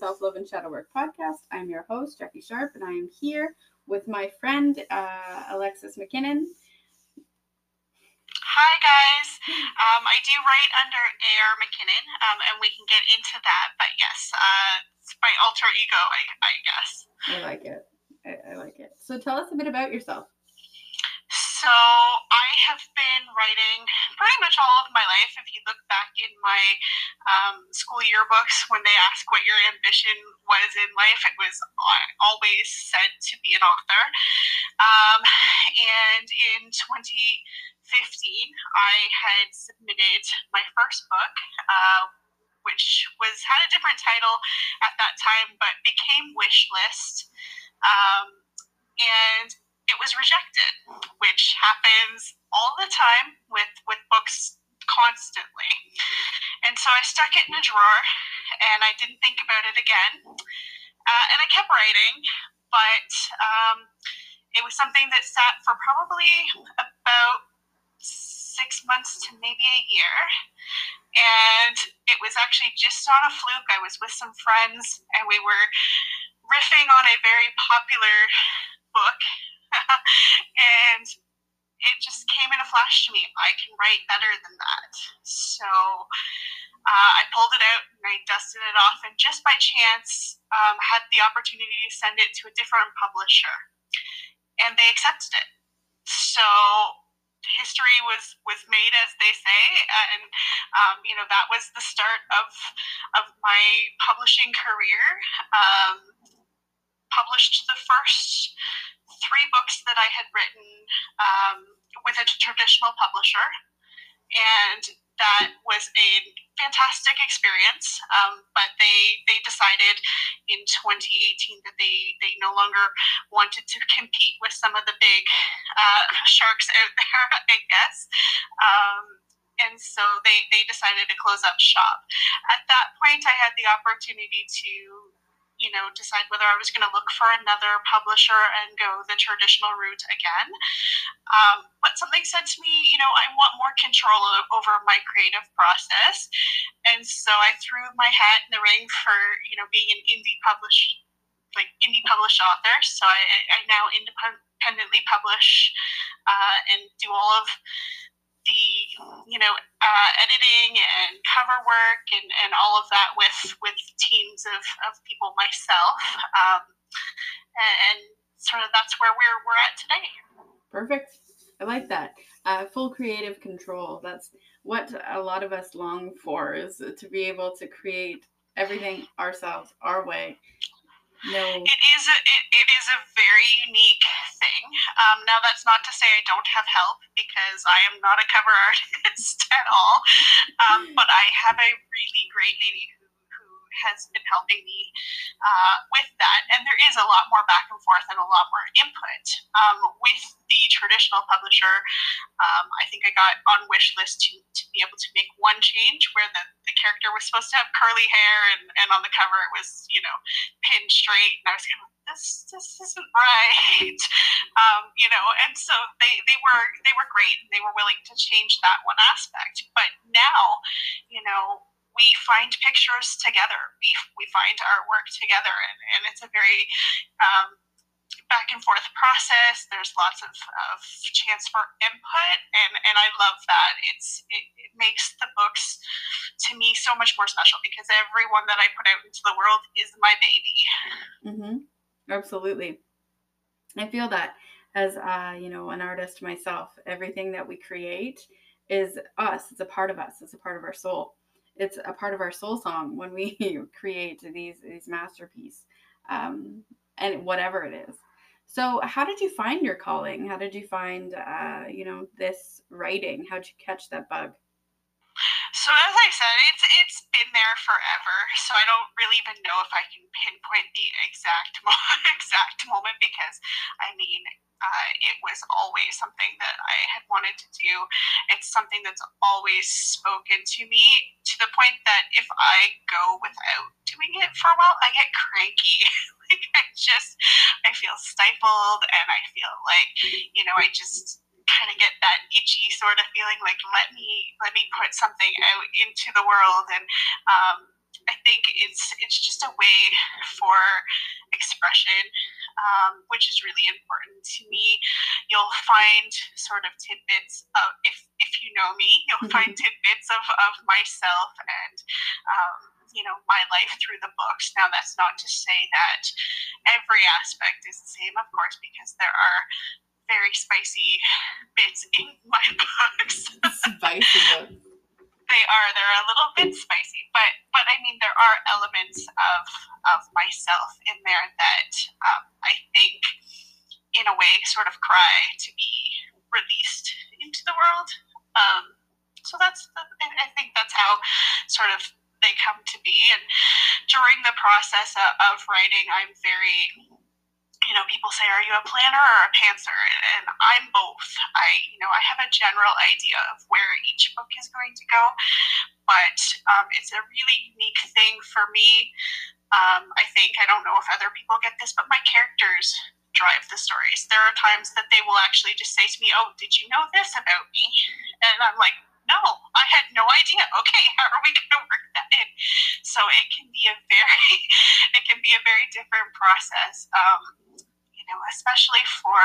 Self Love and Shadow Work podcast. I'm your host, Jackie Sharp, and I am here with my friend, uh, Alexis McKinnon. Hi, guys. Um, I do write under A.R. McKinnon, um, and we can get into that. But yes, uh, it's my alter ego, I, I guess. I like it. I, I like it. So tell us a bit about yourself. So I have been writing pretty much all of my life. If you look back in my um, school yearbooks, when they ask what your ambition was in life, it was always said to be an author. Um, and in 2015, I had submitted my first book. Uh, which was had a different title at that time, but became Wish List. Um, and it was rejected, which happens all the time with, with books constantly. And so I stuck it in a drawer and I didn't think about it again. Uh, and I kept writing, but um, it was something that sat for probably about six months to maybe a year. And it was actually just on a fluke. I was with some friends and we were riffing on a very popular book and it just came in a flash to me. I can write better than that. So uh, I pulled it out and I dusted it off, and just by chance, um, had the opportunity to send it to a different publisher, and they accepted it. So history was was made, as they say, and um, you know that was the start of of my publishing career. Um, published the first three books that I had written um, with a traditional publisher, and that was a fantastic experience. Um, but they they decided in 2018 that they they no longer wanted to compete with some of the big uh, sharks out there, I guess. Um, and so they, they decided to close up shop. At that point, I had the opportunity to you know, decide whether I was going to look for another publisher and go the traditional route again. Um, but something said to me, you know, I want more control over my creative process. And so I threw my hat in the ring for, you know, being an indie published, like indie published author. So I, I now independently publish uh, and do all of the you know uh, editing and cover work and, and all of that with with teams of, of people myself. Um, and, and, sort of that's where we're we're at today. Perfect. I like that. Uh, full creative control. That's what a lot of us long for is to be able to create everything ourselves our way no. It is a it, it is a very unique thing. Um, now that's not to say I don't have help because I am not a cover artist at all. Um, but I have a really great lady has been helping me uh, with that. And there is a lot more back and forth and a lot more input. Um, with the traditional publisher, um, I think I got on wish list to, to be able to make one change where the, the character was supposed to have curly hair and, and on the cover it was, you know, pinned straight. And I was kind of this this isn't right um, you know and so they they were they were great and they were willing to change that one aspect but now you know we find pictures together. We, we find artwork together, and, and it's a very um, back and forth process. There's lots of, of chance for input, and, and I love that. It's it, it makes the books to me so much more special because everyone that I put out into the world is my baby. Mm-hmm. Absolutely, I feel that as uh, you know an artist myself. Everything that we create is us. It's a part of us. It's a part of our soul it's a part of our soul song when we create these these masterpiece um, and whatever it is. So how did you find your calling? How did you find uh, you know this writing? How'd you catch that bug? So as I said, it's it's been there forever. So I don't really even know if I can pinpoint the exact exact moment because I mean uh, it was always something that I had wanted to do. It's something that's always spoken to me to the point that if I go without doing it for a while, I get cranky. like I just, I feel stifled and I feel like, you know, I just kind of get that itchy sort of feeling like let me let me put something out into the world and um, I think it's it's just a way for expression, um, which is really important to me. You'll find sort of tidbits of if if you know me, you'll mm-hmm. find tidbits of, of myself and um, you know my life through the books. Now that's not to say that every aspect is the same, of course, because there are very spicy bits in my books. spicy books they are. They're a little bit spicy, but but I mean there are elements of of myself in there that um, I think, in a way, sort of cry to be released into the world. Um, so that's I think that's how sort of they come to be. And during the process of, of writing, I'm very you know, people say, are you a planner or a pantser? And I'm both. I, you know, I have a general idea of where each book is going to go, but um, it's a really unique thing for me. Um, I think, I don't know if other people get this, but my characters drive the stories. There are times that they will actually just say to me, oh, did you know this about me? And I'm like, no, I had no idea. Okay, how are we going to work that in? So it can be a very, it can be a very different process. Um, know, especially for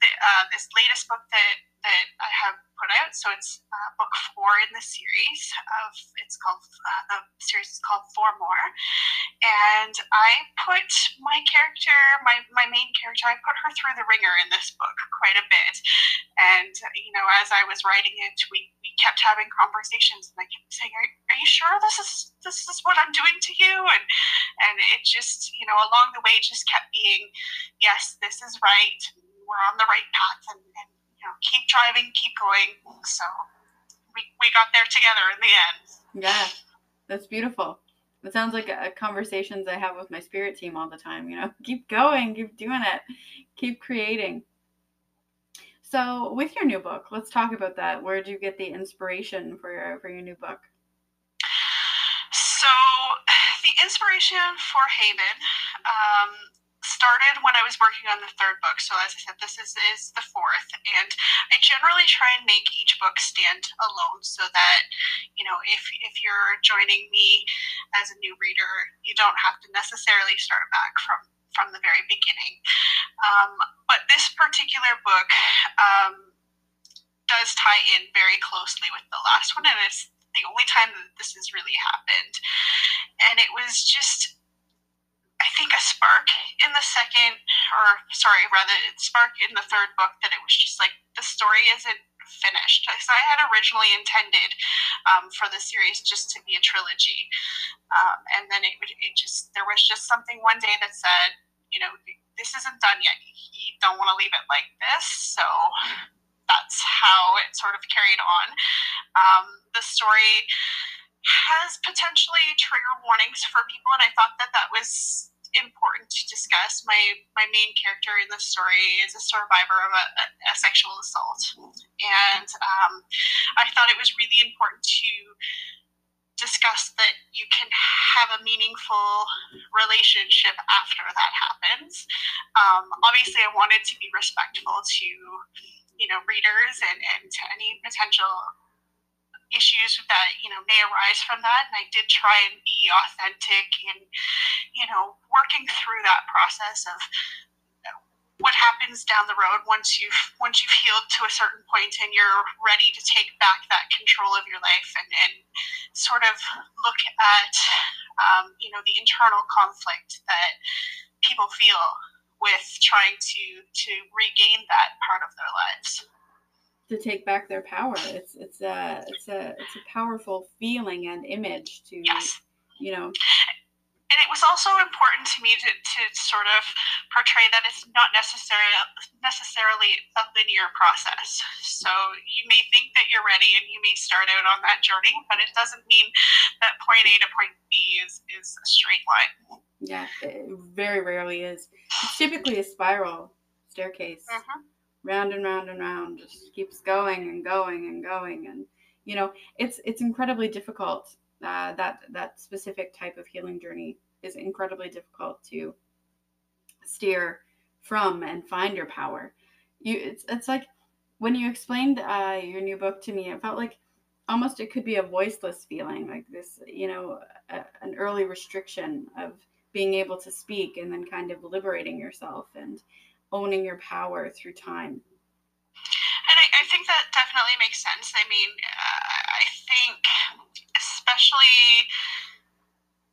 the, uh, this latest book that, that I have put out. So it's uh, book four in the series of, it's called, uh, the series is called Four More. And I put my character, my, my main character, I put her through the ringer in this book quite a bit. And, you know, as I was writing it, we, we kept having conversations and I kept saying, are, are you sure this is, this is what I'm doing to you? And, and it just, you know, along the way just kept being, yes, this is right. We're on the right path and, and you know, keep driving, keep going. So we, we got there together in the end. Yeah, that's beautiful. It sounds like a, conversations I have with my spirit team all the time. You know, keep going, keep doing it, keep creating. So, with your new book, let's talk about that. Where did you get the inspiration for your for your new book? So, the inspiration for Haven um, started when I was working on the third book. So as I said, this is, is the fourth. And I generally try and make each book stand alone so that, you know, if, if you're joining me as a new reader, you don't have to necessarily start back from, from the very beginning. Um, but this particular book um, does tie in very closely with the last one. And it's the only time that this has really happened. And it was just I think a spark in the second, or sorry, rather, spark in the third book that it was just like the story isn't finished. So I had originally intended um, for the series just to be a trilogy, um, and then it it just there was just something one day that said, you know, this isn't done yet. You don't want to leave it like this, so that's how it sort of carried on. Um, the story has potentially trigger warnings for people, and I thought that that was important to discuss. My my main character in the story is a survivor of a, a sexual assault, and um, I thought it was really important to discuss that you can have a meaningful relationship after that happens. Um, obviously, I wanted to be respectful to you know readers and, and to any potential issues that you know may arise from that. And i did try and be authentic in you know working through that process of what happens down the road once you've once you've healed to a certain point and you're ready to take back that control of your life and, and sort of look at um, you know the internal conflict that people feel with trying to to regain that part of their lives to take back their power. It's it's a it's a it's a powerful feeling and image to yes. you know. And it was also important to me to, to sort of portray that it's not necessarily necessarily a linear process. So you may think that you're ready and you may start out on that journey, but it doesn't mean that point A to point B is, is a straight line. Yeah, it very rarely is. It's typically a spiral staircase. Mm-hmm round and round and round just keeps going and going and going. And you know it's it's incredibly difficult uh, that that specific type of healing journey is incredibly difficult to steer from and find your power. You it's it's like when you explained uh, your new book to me, it felt like almost it could be a voiceless feeling, like this, you know, a, an early restriction of being able to speak and then kind of liberating yourself. And owning your power through time. And I, I think that definitely makes sense. I mean, uh, I think, especially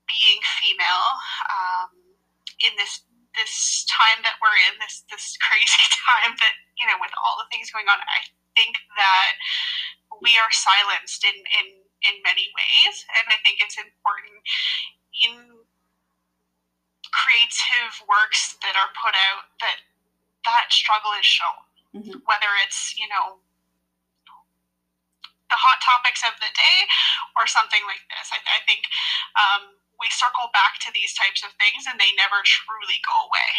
being female um, in this this time that we're in, this this crazy time that you know, with all the things going on, I think that we are silenced in in in many ways, and I think it's important in creative works that are put out that that struggle is shown, mm-hmm. whether it's you know the hot topics of the day or something like this. I, I think um, we circle back to these types of things and they never truly go away.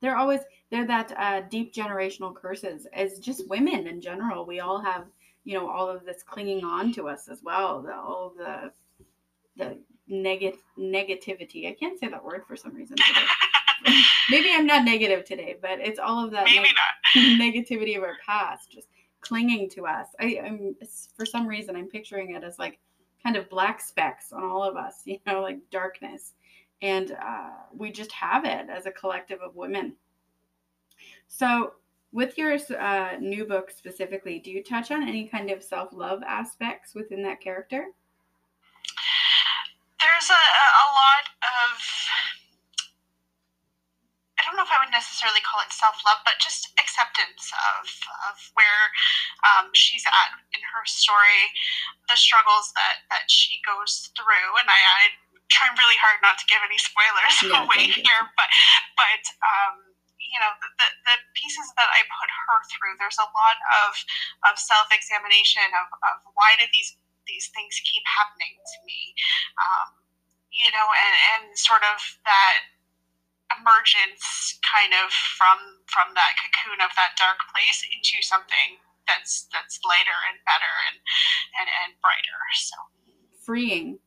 They're always they're that uh, deep generational curses as just women in general. We all have you know all of this clinging on to us as well. The, all the the negative negativity. I can't say that word for some reason. Maybe I'm not negative today, but it's all of that Maybe neg- negativity of our past just clinging to us. I, I'm for some reason I'm picturing it as like kind of black specks on all of us, you know, like darkness. And uh, we just have it as a collective of women. So, with your uh, new book specifically, do you touch on any kind of self love aspects within that character? There's a, a lot of I don't know if I would necessarily call it self love, but just acceptance of, of where um, she's at in her story, the struggles that, that she goes through. And I, I try really hard not to give any spoilers yeah, away here, but, but, um, you know the, the pieces that i put her through there's a lot of of self-examination of, of why did these these things keep happening to me um, you know and, and sort of that emergence kind of from from that cocoon of that dark place into something that's that's lighter and better and and, and brighter so. Freeing.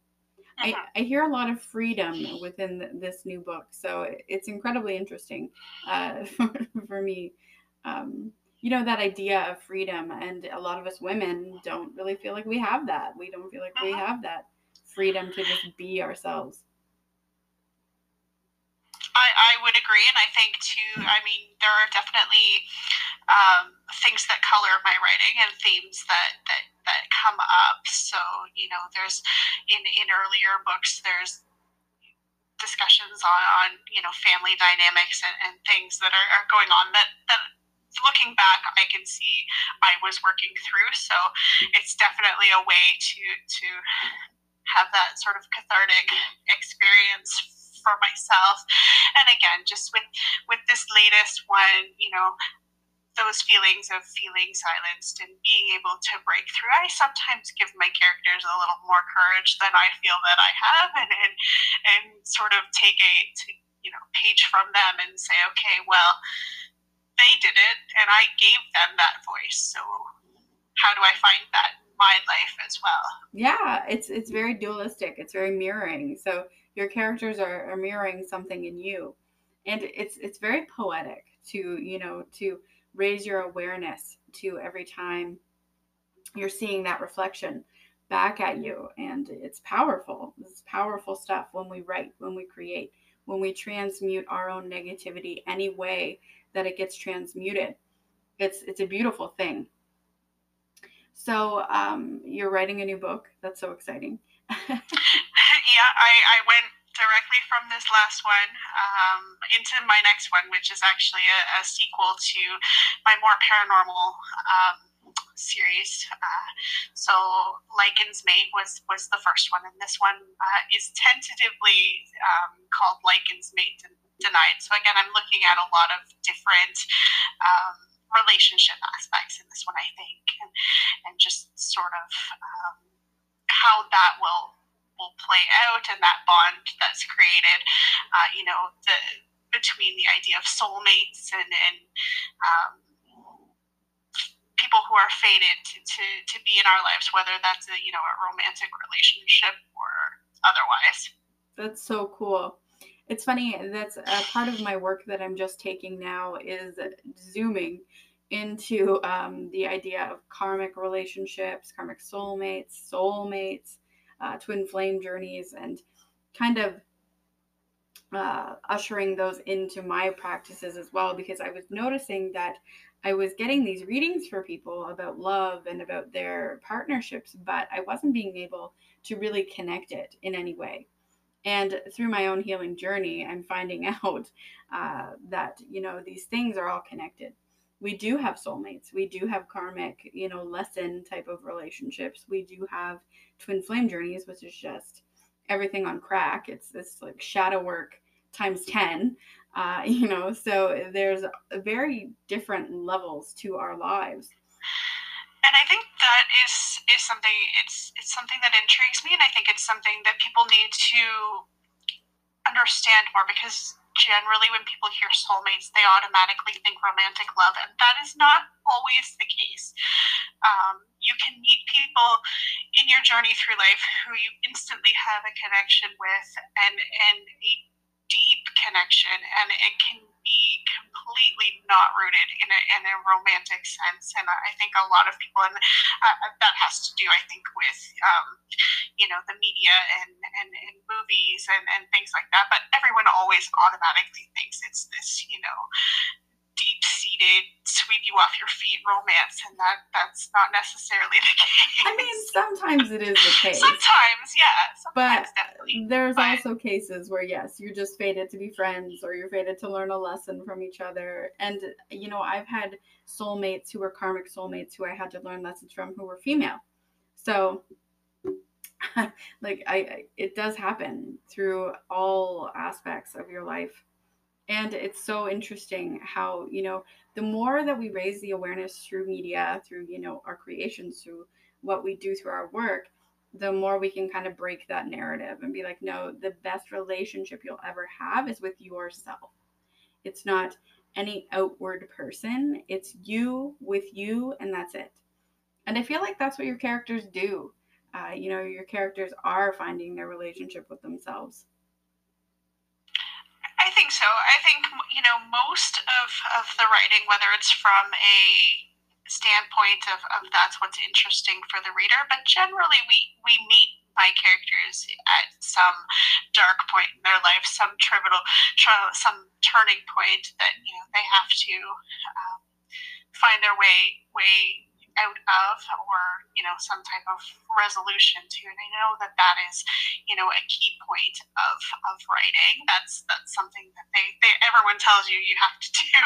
I, uh-huh. I hear a lot of freedom within this new book so it's incredibly interesting uh, for, for me. Um, you know that idea of freedom and a lot of us women don't really feel like we have that. We don't feel like we uh-huh. have that freedom to just be ourselves I, I would agree, and I think too. I mean, there are definitely um, things that color my writing and themes that that that come up. So you know, there's in in earlier books, there's discussions on, on you know family dynamics and, and things that are, are going on that that looking back I can see I was working through. So it's definitely a way to to have that sort of cathartic experience for myself. And again, just with with this latest one, you know, those feelings of feeling silenced and being able to break through. I sometimes give my characters a little more courage than I feel that I have, and and, and sort of take a you know page from them and say, okay, well, they did it, and I gave them that voice. So how do I find that in my life as well? Yeah, it's it's very dualistic. It's very mirroring. So your characters are, are mirroring something in you. And it's it's very poetic to you know to raise your awareness to every time you're seeing that reflection back at you. And it's powerful. It's powerful stuff when we write when we create when we transmute our own negativity any way that it gets transmuted. It's it's a beautiful thing. So um, you're writing a new book. That's so exciting yeah, I, I went directly from this last one um, into my next one, which is actually a, a sequel to my more paranormal um, series. Uh, so Lycan's Mate was was the first one, and this one uh, is tentatively um, called Lycan's Mate Denied. So again, I'm looking at a lot of different um, relationship aspects in this one, I think, and, and just sort of um, how that will will play out and that bond that's created, uh, you know, the between the idea of soulmates and, and um, people who are fated to, to, to be in our lives, whether that's a, you know, a romantic relationship or otherwise. That's so cool. It's funny, that's a part of my work that I'm just taking now is zooming into um, the idea of karmic relationships, karmic soulmates, soulmates, uh, twin flame journeys, and kind of uh, ushering those into my practices as well because I was noticing that I was getting these readings for people about love and about their partnerships, but I wasn't being able to really connect it in any way. And through my own healing journey, I'm finding out uh, that, you know, these things are all connected. We do have soulmates. We do have karmic, you know, lesson type of relationships. We do have twin flame journeys, which is just everything on crack. It's this like shadow work times 10 uh, you know so there's very different levels to our lives and i think that is is something it's it's something that intrigues me and i think it's something that people need to understand more because generally when people hear soulmates they automatically think romantic love and that is not always the case. Um, you can meet people in your journey through life who you instantly have a connection with and and a deep connection and it can be completely not rooted in a, in a romantic sense. And i think a lot of people and uh, that has to do i think with um, you know the media and, and, and movies and, and things like that. But everyone always automatically thinks it's this you know deep sweep you off your feet romance, and that that's not necessarily the case. I mean, sometimes it is the case. sometimes, yeah. Sometimes but definitely. There's but, also cases where yes, you're just fated to be friends, or you're fated to learn a lesson from each other. And you know, I've had soulmates who were karmic soulmates who I had to learn lessons from who were female. So like I, I, it does happen through all aspects of your life and it's so interesting how you know the more that we raise the awareness through media through you know our creations through what we do through our work the more we can kind of break that narrative and be like no the best relationship you'll ever have is with yourself. It's not any outward person. It's you with you and that's it. And i feel like that's what your characters do. Uh, you know your characters are finding their relationship with themselves I think you know most of of the writing, whether it's from a standpoint of, of that's what's interesting for the reader, but generally we we meet my characters at some dark point in their life, some trivial, some turning point that you know they have to um, find their way way out of or you know some type of resolution to and i know that that is you know a key point of of writing. That's that's something that they, they everyone tells you you have to do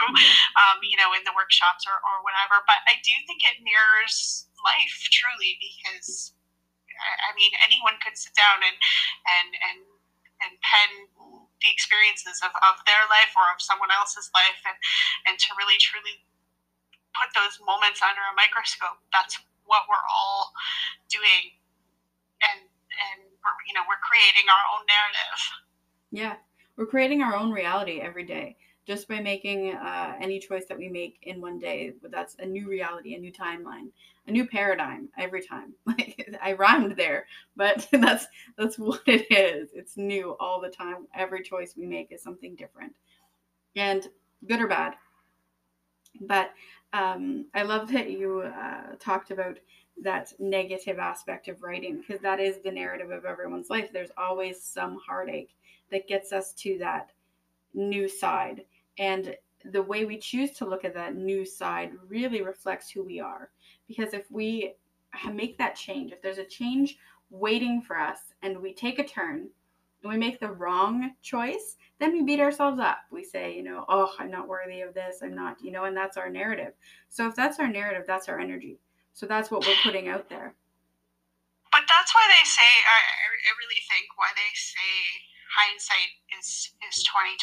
um, you know in the workshops or, or whatever. But i do think it mirrors life truly because I, I mean anyone could sit down and and and and pen the experiences of, of their life or of someone else's life and and to really truly put those moments under a microscope. That's what we're all doing, and and we're, you know we're creating our own narrative. Yeah, we're creating our own reality every day just by making uh, any choice that we make in one day. That's a new reality, a new timeline, a new paradigm every time. Like I rhymed there, but that's that's what it is. It's new all the time. Every choice we make is something different, and good or bad. But um, I love that you uh, talked about that negative aspect of writing because that is the narrative of everyone's life. There's always some heartache that gets us to that new side. And the way we choose to look at that new side really reflects who we are. Because if we make that change, if there's a change waiting for us and we take a turn and we make the wrong choice, then we beat ourselves up. We say, you know, oh, I'm not worthy of this. I'm not, you know, and that's our narrative. So if that's our narrative, that's our energy. So that's what we're putting out there. But that's why they say, I, I really think why they say hindsight is is 2020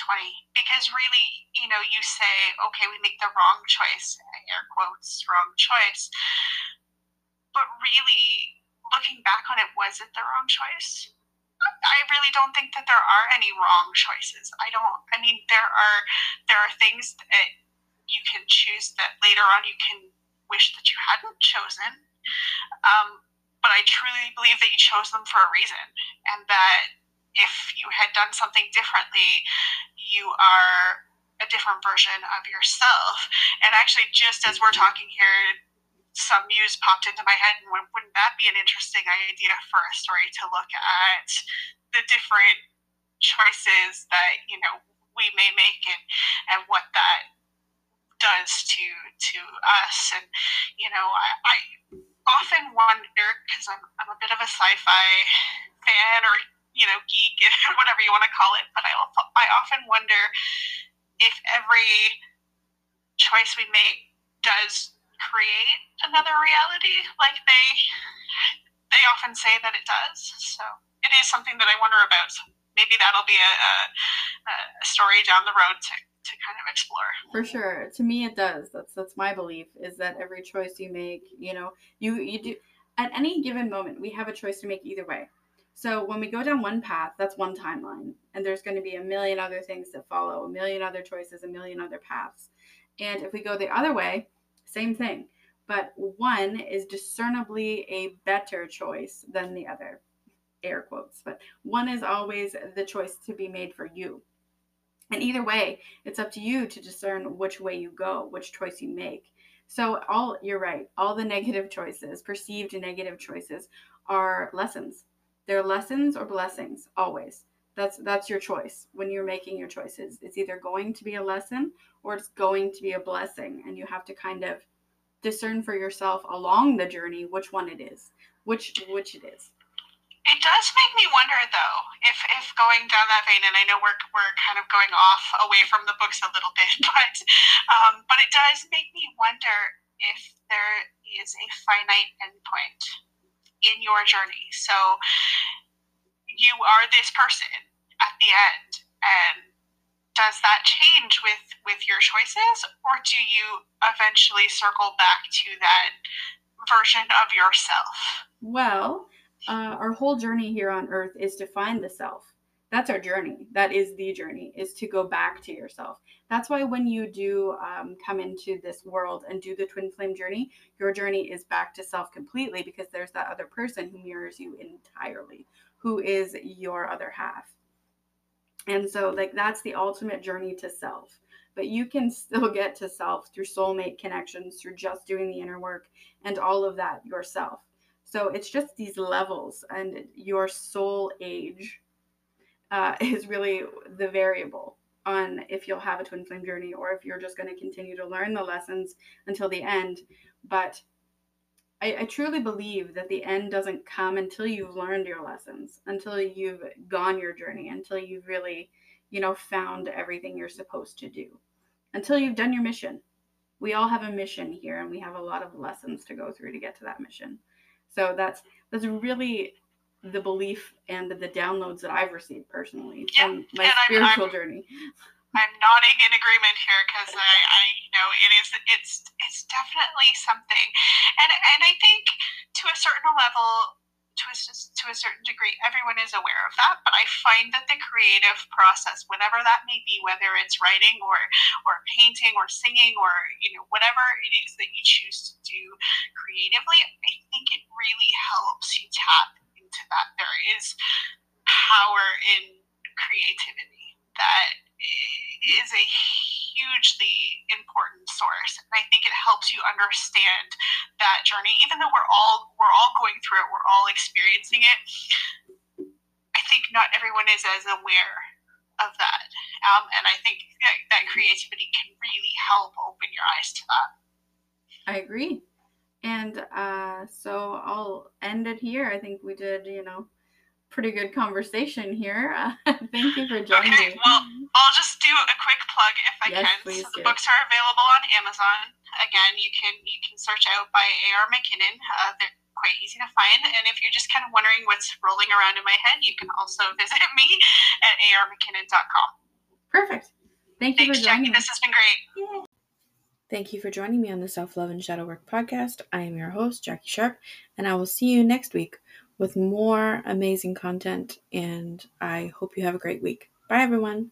because really you know you say okay we make the wrong choice air quotes wrong choice but really looking back on it was it the wrong choice I really don't think that there are any wrong choices. I don't. I mean, there are there are things that you can choose that later on you can wish that you hadn't chosen. Um, but I truly believe that you chose them for a reason, and that if you had done something differently, you are a different version of yourself. And actually, just as we're talking here, some muse popped into my head, and wouldn't that be an interesting idea for a story to look at the different choices that you know we may make and and what that does to to us? And you know I, I often wonder because I'm, I'm a bit of a sci-fi fan or you know geek whatever you want to call it but I, I often wonder if every choice we make does create another reality like they they often say that it does. So it is something that i wonder about. So maybe that'll be a, a, a story down the road to, to kind of explore. For sure. To me it does. That's that's my belief is that every choice you make you know you you do at any given moment we have a choice to make either way. So when we go down one path, that's one timeline. And there's going to be a million other things that follow, a million other choices, a million other paths. And if we go the other way, same thing. But one is discernibly a better choice than the other. Air quotes. But one is always the choice to be made for you. And either way, it's up to you to discern which way you go, which choice you make. So all you're right, all the negative choices, perceived negative choices are lessons they're lessons or blessings, always. That's that's your choice when you're making your choices. It's either going to be a lesson or it's going to be a blessing, and you have to kind of discern for yourself along the journey which one it is, which which it is. It does make me wonder, though, if, if going down that vein, and I know we're, we're kind of going off away from the books a little bit, but um, but it does make me wonder if there is a finite endpoint in your journey. So you are this person the end and does that change with with your choices or do you eventually circle back to that version of yourself? Well uh, our whole journey here on earth is to find the self. That's our journey. That is the journey is to go back to yourself. That's why when you do um, come into this world and do the twin flame journey your journey is back to self completely because there's that other person who mirrors you entirely who is your other half and so like that's the ultimate journey to self but you can still get to self through soulmate connections through just doing the inner work and all of that yourself so it's just these levels and your soul age uh, is really the variable on if you'll have a twin flame journey or if you're just going to continue to learn the lessons until the end. But I, I, truly believe that the end doesn't come until you've learned your lessons, until you've gone your journey, until you've really, you know, found everything you're supposed to do, until you've done your mission. We all have a mission here and we have a lot of lessons to go through to get to that mission. So that's that's really the belief and the downloads that I've received personally from my spiritual I'm, journey. I'm nodding in agreement here because I, I, know, it is, it's, it's definitely something, and and I think to a certain level, to a, to a certain degree, everyone is aware of that. But I find that the creative process, whatever that may be, whether it's writing or or painting or singing or you know whatever it is that you choose to do creatively, I think it really helps you tap into that there is power in creativity that is a hugely important source and i think it helps you understand that journey. Even though we're all we're all going through it we're all experiencing it i think not everyone is as aware of that. Um, and i think that, that creativity can really help open your eyes to that. I agree. And uh, so I'll end it here. I think we did, you know, pretty good conversation here. Uh, thank you for joining okay, me. Well, I'll just do a quick plug if I yes, can. Please so do. the books are available on Amazon. Again, you can you can search out by A.R. McKinnon. Uh, they're quite easy to find. And if you're just kind of wondering what's rolling around in my head, you can also visit me at armckinnon.com. Perfect. Thank you Thanks, for joining Jackie. This has been great. Yay. Thank you for joining me on the Self Love and Shadow Work podcast. I am your host, Jackie Sharp, and I will see you next week with more amazing content. And I hope you have a great week. Bye, everyone.